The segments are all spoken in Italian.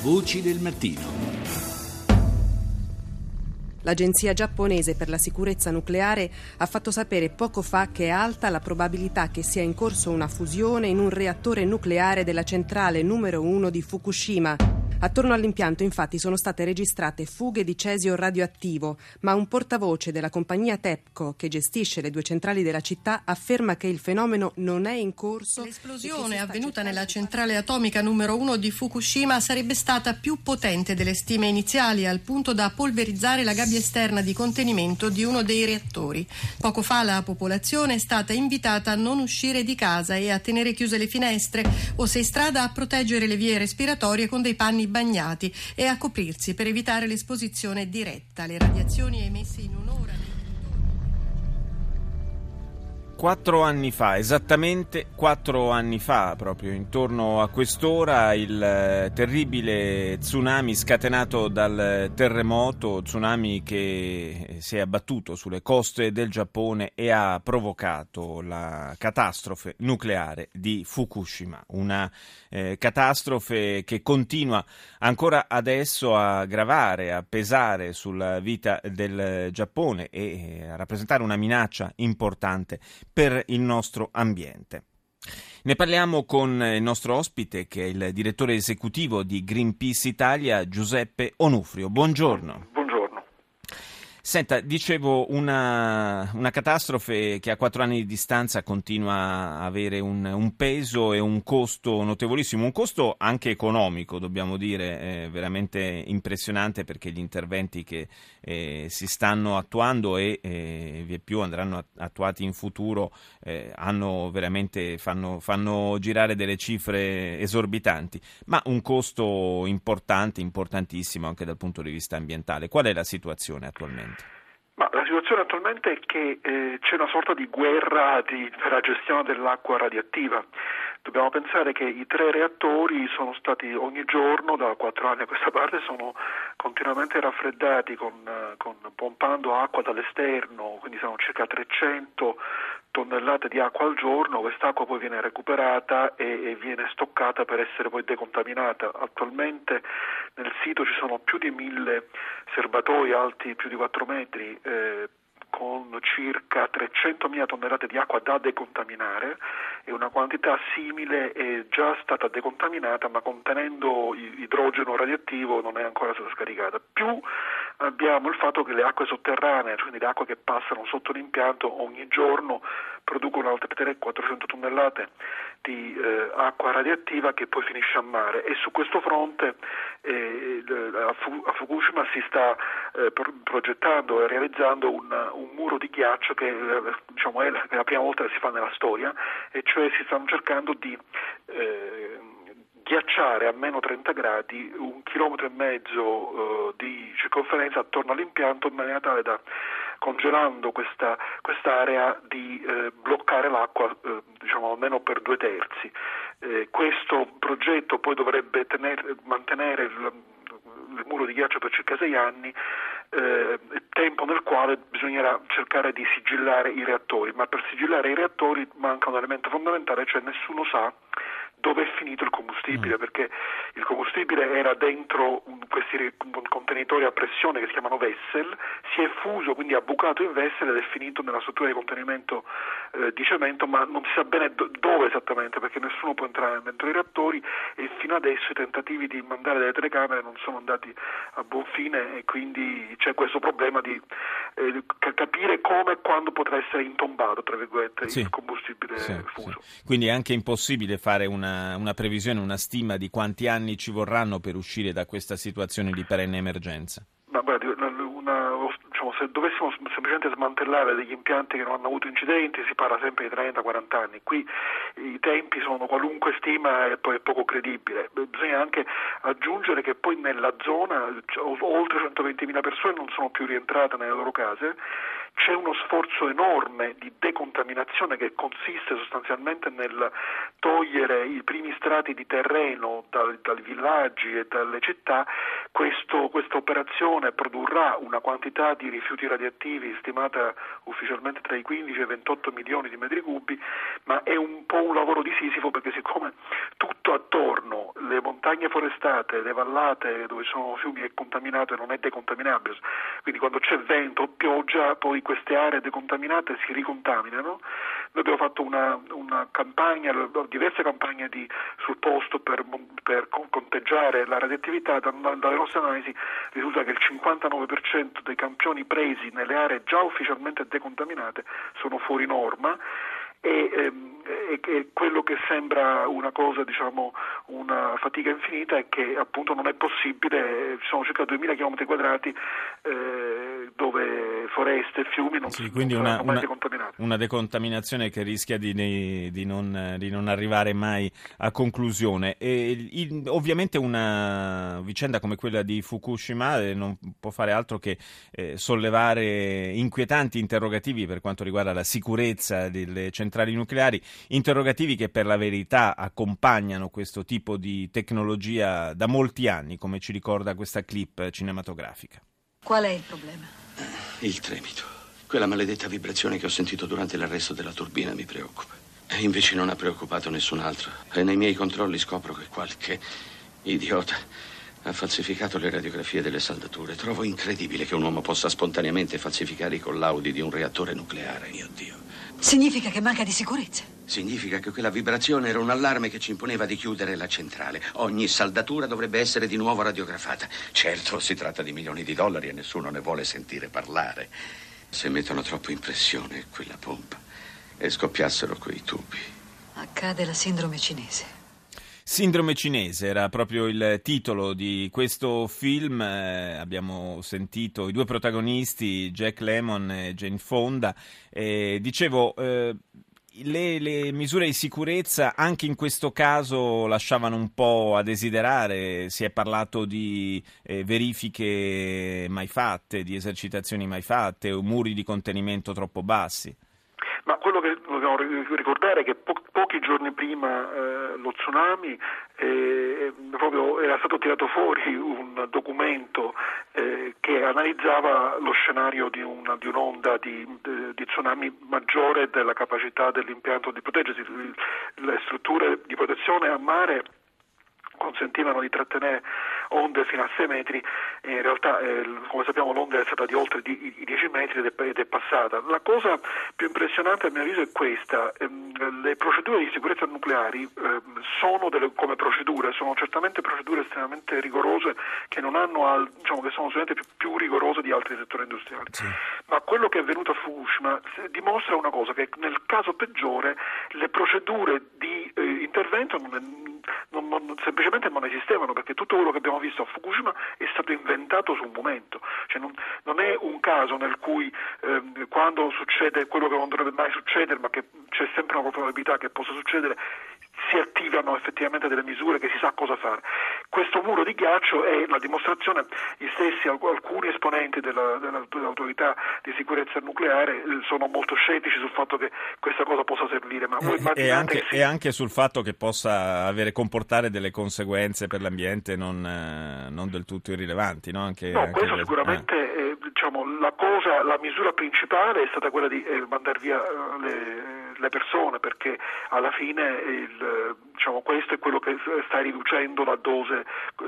Voci del mattino. L'Agenzia giapponese per la sicurezza nucleare ha fatto sapere poco fa che è alta la probabilità che sia in corso una fusione in un reattore nucleare della centrale numero 1 di Fukushima. Attorno all'impianto infatti sono state registrate fughe di cesio radioattivo, ma un portavoce della compagnia TEPCO che gestisce le due centrali della città afferma che il fenomeno non è in corso. L'esplosione avvenuta nella centrale atomica numero 1 di Fukushima sarebbe stata più potente delle stime iniziali al punto da polverizzare la gabbia esterna di contenimento di uno dei reattori. Poco fa la popolazione è stata invitata a non uscire di casa e a tenere chiuse le finestre o se in strada a proteggere le vie respiratorie con dei panni bagnati e a coprirsi per evitare l'esposizione diretta alle radiazioni emesse in un'ora. Quattro anni fa, esattamente quattro anni fa, proprio intorno a quest'ora, il eh, terribile tsunami scatenato dal terremoto, tsunami che si è abbattuto sulle coste del Giappone e ha provocato la catastrofe nucleare di Fukushima, una eh, catastrofe che continua ancora adesso a gravare, a pesare sulla vita del Giappone e eh, a rappresentare una minaccia importante per il nostro ambiente. Ne parliamo con il nostro ospite che è il direttore esecutivo di Greenpeace Italia, Giuseppe Onufrio. Buongiorno. Senta, dicevo, una, una, catastrofe che a quattro anni di distanza continua a avere un, un, peso e un costo notevolissimo, un costo anche economico, dobbiamo dire, eh, veramente impressionante perché gli interventi che eh, si stanno attuando e eh, vi più andranno attuati in futuro eh, hanno veramente, fanno, fanno girare delle cifre esorbitanti, ma un costo importante, importantissimo anche dal punto di vista ambientale. Qual è la situazione attualmente? Ma la situazione attualmente è che eh, c'è una sorta di guerra di, per la gestione dell'acqua radioattiva. Dobbiamo pensare che i tre reattori sono stati ogni giorno, da quattro anni a questa parte, sono continuamente raffreddati con, con, pompando acqua dall'esterno, quindi sono circa 300 tonnellate di acqua al giorno, quest'acqua poi viene recuperata e, e, viene stoccata per essere poi decontaminata. Attualmente nel sito ci sono più di mille serbatoi alti più di 4 metri eh, con circa 300.000 tonnellate di acqua da decontaminare e una quantità simile è già stata decontaminata ma contenendo idrogeno radioattivo non è ancora stata scaricata. Più abbiamo il fatto che le acque sotterranee, quindi le acque che passano sotto l'impianto ogni giorno producono altre 300-400 tonnellate di eh, acqua radioattiva che poi finisce a mare. E su questo fronte eh, a, Fukushima si sta eh, progettando e realizzando un, un, muro di ghiaccio che eh, diciamo, è, la, è la prima volta che si fa nella storia e cioè si stanno cercando di eh, ghiacciare a meno 30 gradi un chilometro e mezzo uh, di circonferenza attorno all'impianto in maniera tale da congelando questa quest'area di eh, bloccare l'acqua eh, diciamo almeno per due terzi. Eh, questo progetto poi dovrebbe tener, mantenere il, il, muro di ghiaccio per circa sei anni, eh, tempo nel quale bisognerà cercare di sigillare i reattori, ma per sigillare i reattori manca un elemento fondamentale, cioè nessuno sa dove è finito il combustibile, mm. perché il combustibile era dentro questi contenitori a pressione che si chiamano vessel, si è fuso, quindi ha bucato in vessel ed è finito nella struttura di contenimento eh, di cemento, ma non si sa bene do- dove esattamente, perché nessuno può entrare dentro i reattori e fino adesso i tentativi di mandare delle telecamere non sono andati a buon fine e quindi c'è questo problema di eh, capire come e quando potrà essere intombato, tra virgolette, sì. il combustibile sì, fuso. Sì. Quindi è anche impossibile fare una una, una, previsione, una stima di quanti anni ci vorranno per uscire da questa situazione di perenne emergenza? Ma guardi, una, diciamo, se dovessimo semplicemente smantellare degli impianti che non hanno avuto incidenti si parla sempre di 30-40 anni. Qui i tempi sono qualunque stima e poi è poco credibile. Bisogna anche aggiungere che poi nella zona cioè, oltre 120.000 persone non sono più rientrate nelle loro case c'è uno sforzo enorme di decontaminazione che consiste sostanzialmente nel togliere i primi strati di terreno dal, dai villaggi e dalle città, questa operazione produrrà una quantità di rifiuti radioattivi stimata ufficialmente tra i 15 e i 28 milioni di metri cubi, ma è un po' un lavoro di Sisifo perché siccome tutto attorno, le montagne forestate, le vallate dove sono fiumi è contaminato e non è decontaminabile, quindi quando c'è vento o pioggia poi queste aree decontaminate si ricontaminano. Noi abbiamo fatto una, una campagna, diverse campagne di, sul posto per, per, conteggiare la radioattività, dalle nostre analisi risulta che il 59% dei campioni presi nelle aree già ufficialmente decontaminate sono fuori norma e, ehm, e, e, quello che sembra una cosa, diciamo, una fatica infinita è che appunto non è possibile, ci sono circa 2000 km quadrati eh, dove foreste e fiumi non, sì, quindi non una, mai una, decontaminati. Una decontaminazione che rischia di, di, non, di non, arrivare mai a conclusione. E, in, ovviamente una vicenda come quella di Fukushima eh, non può fare altro che eh, sollevare inquietanti interrogativi per quanto riguarda la sicurezza delle centrali nucleari, interrogativi che per la verità accompagnano questo tipo di tecnologia da molti anni, come ci ricorda questa clip cinematografica. Qual è il problema? Il tremito. Quella maledetta vibrazione che ho sentito durante l'arresto della turbina mi preoccupa. E invece non ha preoccupato nessun altro. E nei miei controlli scopro che qualche idiota ha falsificato le radiografie delle saldature. Trovo incredibile che un uomo possa spontaneamente falsificare i collaudi di un reattore nucleare, mio Dio. Significa che manca di sicurezza. Significa che quella vibrazione era un allarme che ci imponeva di chiudere la centrale. Ogni saldatura dovrebbe essere di nuovo radiografata. Certo, si tratta di milioni di dollari e nessuno ne vuole sentire parlare. Se mettono troppo in pressione quella pompa e scoppiassero quei tubi. Accade la sindrome cinese. Sindrome cinese era proprio il titolo di questo film. Eh, abbiamo sentito i due protagonisti, Jack Lemon e Jane Fonda. Eh, dicevo. Eh, le, le, misure di sicurezza anche in questo caso lasciavano un po' a desiderare, si è parlato di eh, verifiche mai fatte, di esercitazioni mai fatte, o muri di contenimento troppo bassi. Ma quello che dobbiamo ricordare è che po- pochi giorni prima eh, lo tsunami eh, proprio era stato tirato fuori un documento eh, che analizzava lo scenario di, una, di un'onda di, di, tsunami maggiore della capacità dell'impianto di proteggersi. Le strutture di protezione a mare consentivano di trattenere onde fino a 6 metri in realtà eh, come sappiamo l'onda è stata di oltre di, di 10 metri ed è, ed è, passata. La cosa più impressionante a mio avviso è questa, ehm, le procedure di sicurezza nucleari ehm, sono delle, come procedure, sono certamente procedure estremamente rigorose che, al, diciamo, che sono più, più, rigorose di altri settori industriali. Sì. Ma quello che è avvenuto a Fukushima dimostra una cosa, che nel caso peggiore le procedure di eh, intervento non, non, non, semplicemente non esistevano perché tutto quello che abbiamo visto a Fukushima è stato inventato sul momento, cioè non, non, è un caso nel cui ehm, quando succede quello che non dovrebbe mai succedere ma che c'è sempre una probabilità che possa succedere si attivano effettivamente delle misure che si sa cosa fare. Questo muro di ghiaccio è la dimostrazione, gli stessi alcuni esponenti della, della, dell'autorità di sicurezza nucleare eh, sono molto scettici sul fatto che questa cosa possa servire, ma voi e, e, anche, sì. e anche sul fatto che possa avere, comportare delle conseguenze per l'ambiente non, eh, non del tutto irrilevanti. No, anche, no anche questo per... sicuramente eh. diciamo, la, cosa, la misura principale è stata quella di eh, mandare via eh, le le persone perché alla fine il, diciamo, questo è quello che sta riducendo la dose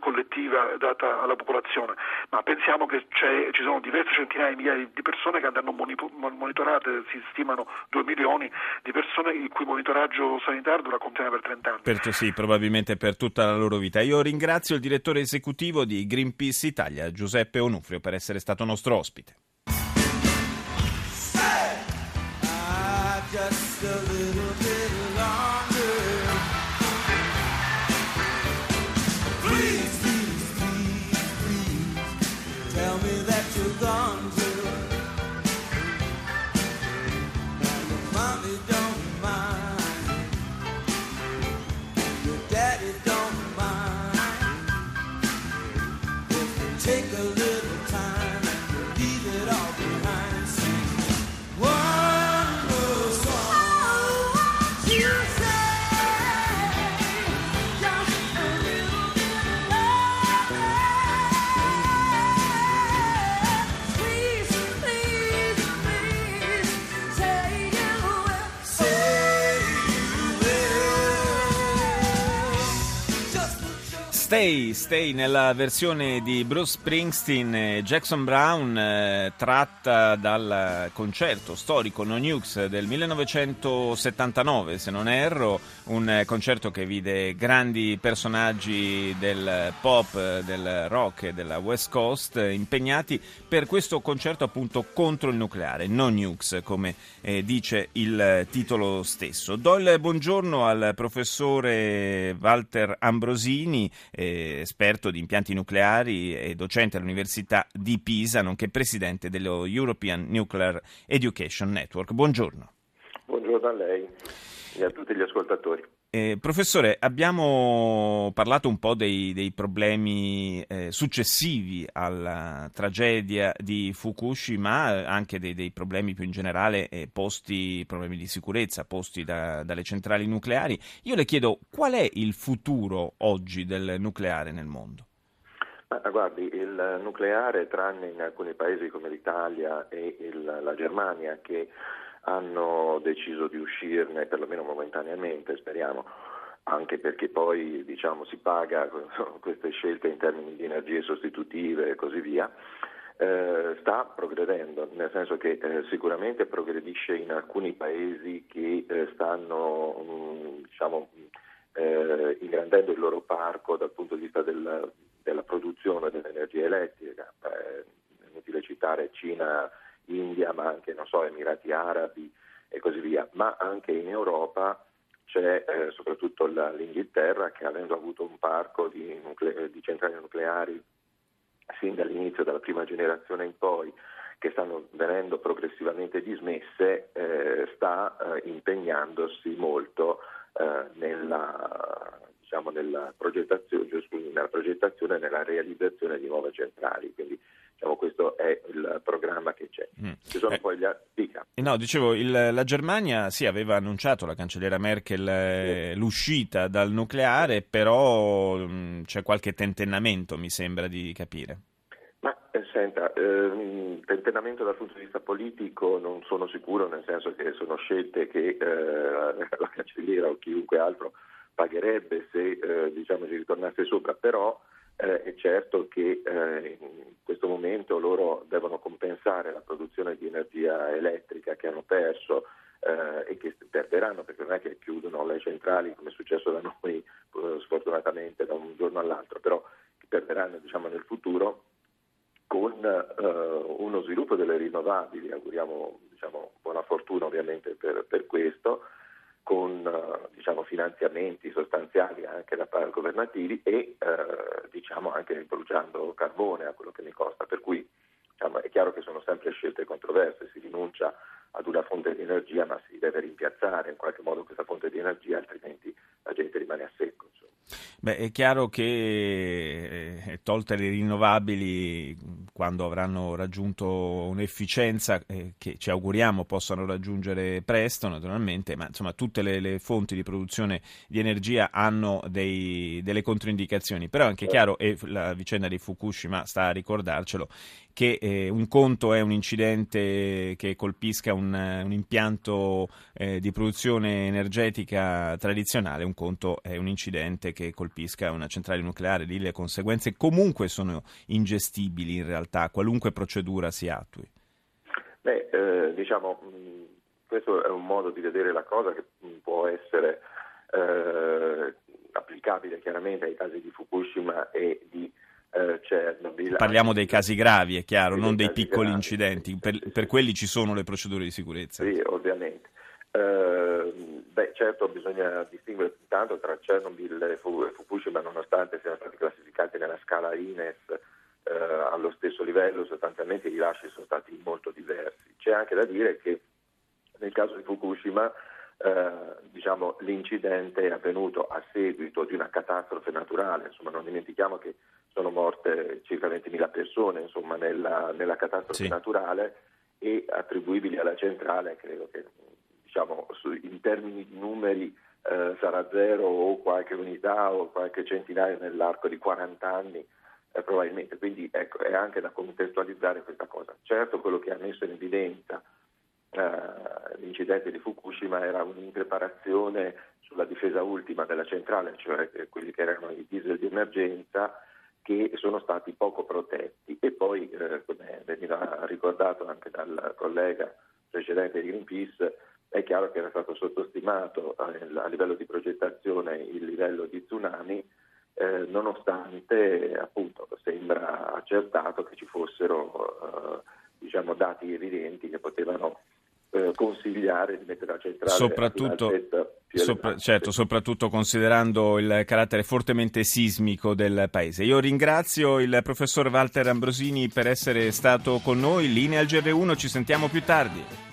collettiva data alla popolazione, ma pensiamo che ci sono diverse centinaia di migliaia di persone che andranno monitorate, si stimano 2 milioni di persone il cui monitoraggio sanitario dovrà continuare per 30 anni. Per, sì, probabilmente per tutta la loro vita. Io ringrazio il direttore esecutivo di Greenpeace Italia, Giuseppe Onufrio, per essere stato nostro ospite. Gone Stay, Stay nella versione di Bruce Springsteen e Jackson Brown eh, tratta dal concerto storico No Nukes del 1979, se non erro, un concerto che vide grandi personaggi del pop, del rock e della West Coast impegnati per questo concerto appunto contro il nucleare, No Nukes come eh, dice il titolo stesso. Do il buongiorno al professore Walter Ambrosini eh, esperto di impianti nucleari e docente all'Università di Pisa, nonché presidente dello European Nuclear Education Network. Buongiorno. Buongiorno a lei e a tutti gli ascoltatori. Eh, professore, abbiamo parlato un po' dei, dei problemi eh, successivi alla tragedia di Fukushima, anche dei, dei problemi più in generale eh, posti, problemi di sicurezza posti da, dalle centrali nucleari. Io le chiedo qual è il futuro oggi del nucleare nel mondo? Ma, guardi, il nucleare, tranne in alcuni paesi come l'Italia e il, la Germania, che hanno deciso di uscirne, perlomeno momentaneamente, speriamo, anche perché poi diciamo, si paga queste scelte in termini di energie sostitutive e così via. Eh, sta progredendo, nel senso che eh, sicuramente progredisce in alcuni paesi che eh, stanno mh, mm, diciamo, eh, ingrandendo il loro parco dal punto di vista del, della produzione dell'energia elettrica. è inutile citare Cina, India, ma anche so, Emirati Arabi e così via, ma anche in Europa c'è eh, soprattutto l'Inghilterra che avendo avuto un parco di, nucle- di, centrali nucleari sin dall'inizio della prima generazione in poi che stanno venendo progressivamente dismesse, eh, sta eh, impegnandosi molto eh, nella, diciamo, nella, progettazione, nella progettazione e nella realizzazione di nuove centrali. Quindi Diciamo, questo è il programma che c'è. Mm. Ci sono eh, poi gli Dica. Eh, no, dicevo, il, la Germania sì, aveva annunciato la cancelliera Merkel eh, l'uscita dal nucleare, però mh, mm, c'è qualche tentennamento, mi sembra di capire. Ma eh, senta, eh, tentennamento dal punto di vista politico non sono sicuro, nel senso che sono scelte che eh, la cancelliera o chiunque altro pagherebbe se diciamo, si ritornasse sopra, però eh, è certo che eh, in questo momento loro devono compensare la produzione di energia elettrica che hanno perso eh, e che perderanno perché non è che chiudono le centrali come è successo da noi eh, sfortunatamente da un giorno all'altro, però perderanno diciamo, nel futuro con eh, uno sviluppo delle rinnovabili, auguriamo diciamo, buona fortuna ovviamente per, per questo con eh, diciamo, finanziamenti sostanziali anche da parte governativi e eh, diciamo, anche bruciando carbone a quello che mi costa. Per cui diciamo, è chiaro che sono sempre scelte controverse, si rinuncia ad una fonte di energia ma si deve rimpiazzare in qualche modo questa fonte di energia, altrimenti la gente rimane a secco. Insomma. Beh, è chiaro che eh, tolte le rinnovabili, quando avranno raggiunto un'efficienza eh, che ci auguriamo possano raggiungere presto, naturalmente, ma insomma tutte le, le fonti di produzione di energia hanno dei, delle controindicazioni. Però è anche chiaro, e la vicenda di Fukushima sta a ricordarcelo, che eh, un conto è un incidente che colpisca un, un impianto eh, di produzione energetica tradizionale, un conto è un incidente che colpisca una centrale nucleare, lì le conseguenze comunque sono ingestibili in realtà, qualunque procedura si attui. Beh, eh, diciamo, questo è un modo di vedere la cosa che può essere eh, applicabile chiaramente ai casi di Fukushima e di eh, Chernobyl. Parliamo dei casi gravi, è chiaro, non dei piccoli gravi. incidenti. Per, per, quelli ci sono le procedure di sicurezza. Sì, ovviamente. Beh, certo bisogna distinguere intanto tra Chernobyl e Fukushima, nonostante siano stati classificati nella scala INES uh, allo stesso livello, sostanzialmente i rilasci sono stati molto diversi. C'è anche da dire che nel caso di Fukushima uh, diciamo, l'incidente è avvenuto a seguito di una catastrofe naturale, insomma non dimentichiamo che sono morte circa 20.000 persone insomma, nella, nella, catastrofe sì. naturale e attribuibili alla centrale credo che diciamo, in termini di numeri eh, sarà zero o qualche unità o qualche centinaio nell'arco di 40 anni eh, probabilmente, quindi ecco, è anche da contestualizzare questa cosa. Certo quello che ha messo in evidenza eh, l'incidente di Fukushima era un'impreparazione sulla difesa ultima della centrale, cioè quelli che erano i diesel di emergenza, che sono stati poco protetti. E poi, eh, come veniva ricordato anche dal collega precedente di Greenpeace, chiaro che era stato sottostimato eh, a livello di progettazione il livello di tsunami, eh, nonostante appunto sembra accertato che ci fossero eh, diciamo, dati evidenti che potevano eh, consigliare di mettere la centrale soprattutto, sopra, certo, soprattutto considerando il carattere fortemente sismico del paese. Io ringrazio il professor Walter Ambrosini per essere stato con noi. Linea al GR1, ci sentiamo più tardi.